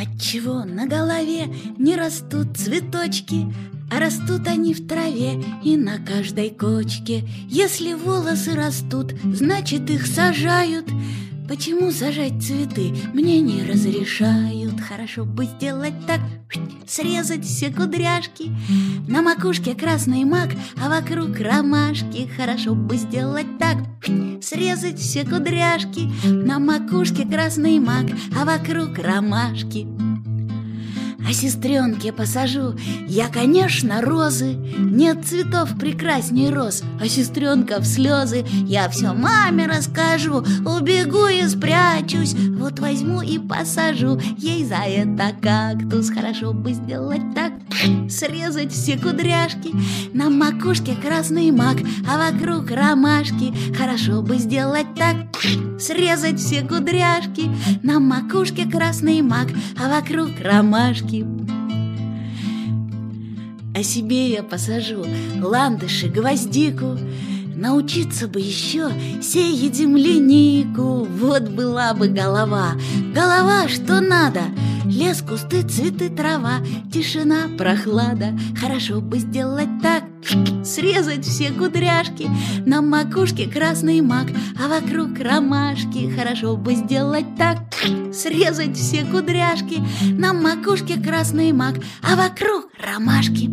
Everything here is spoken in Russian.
Отчего на голове не растут цветочки, а растут они в траве и на каждой кочке. Если волосы растут, значит их сажают. Почему сажать цветы мне не разрешают? Хорошо бы сделать так, срезать все кудряшки. На макушке красный мак, а вокруг ромашки. Хорошо бы сделать так, срезать все кудряшки. На макушке красный мак, а вокруг ромашки. А сестренке посажу. Я, конечно, розы. Нет цветов прекрасней роз. А сестренка в слезы. Я все маме расскажу. Убегу и спрячусь. Вот возьму и посажу. Ей за это кактус. Хорошо бы сделать так. Срезать все кудряшки. На макушке красный мак А вокруг ромашки. Хорошо бы сделать так. Срезать все кудряшки. На макушке красный мак А вокруг ромашки а себе я посажу ландыши, гвоздику. Научиться бы еще сеять землянику Вот была бы голова, голова, что надо. Лес, кусты, цветы, трава, тишина, прохлада. Хорошо бы сделать так, срезать все кудряшки. На макушке красный мак, а вокруг ромашки. Хорошо бы сделать так, срезать все кудряшки На макушке красный мак, а вокруг ромашки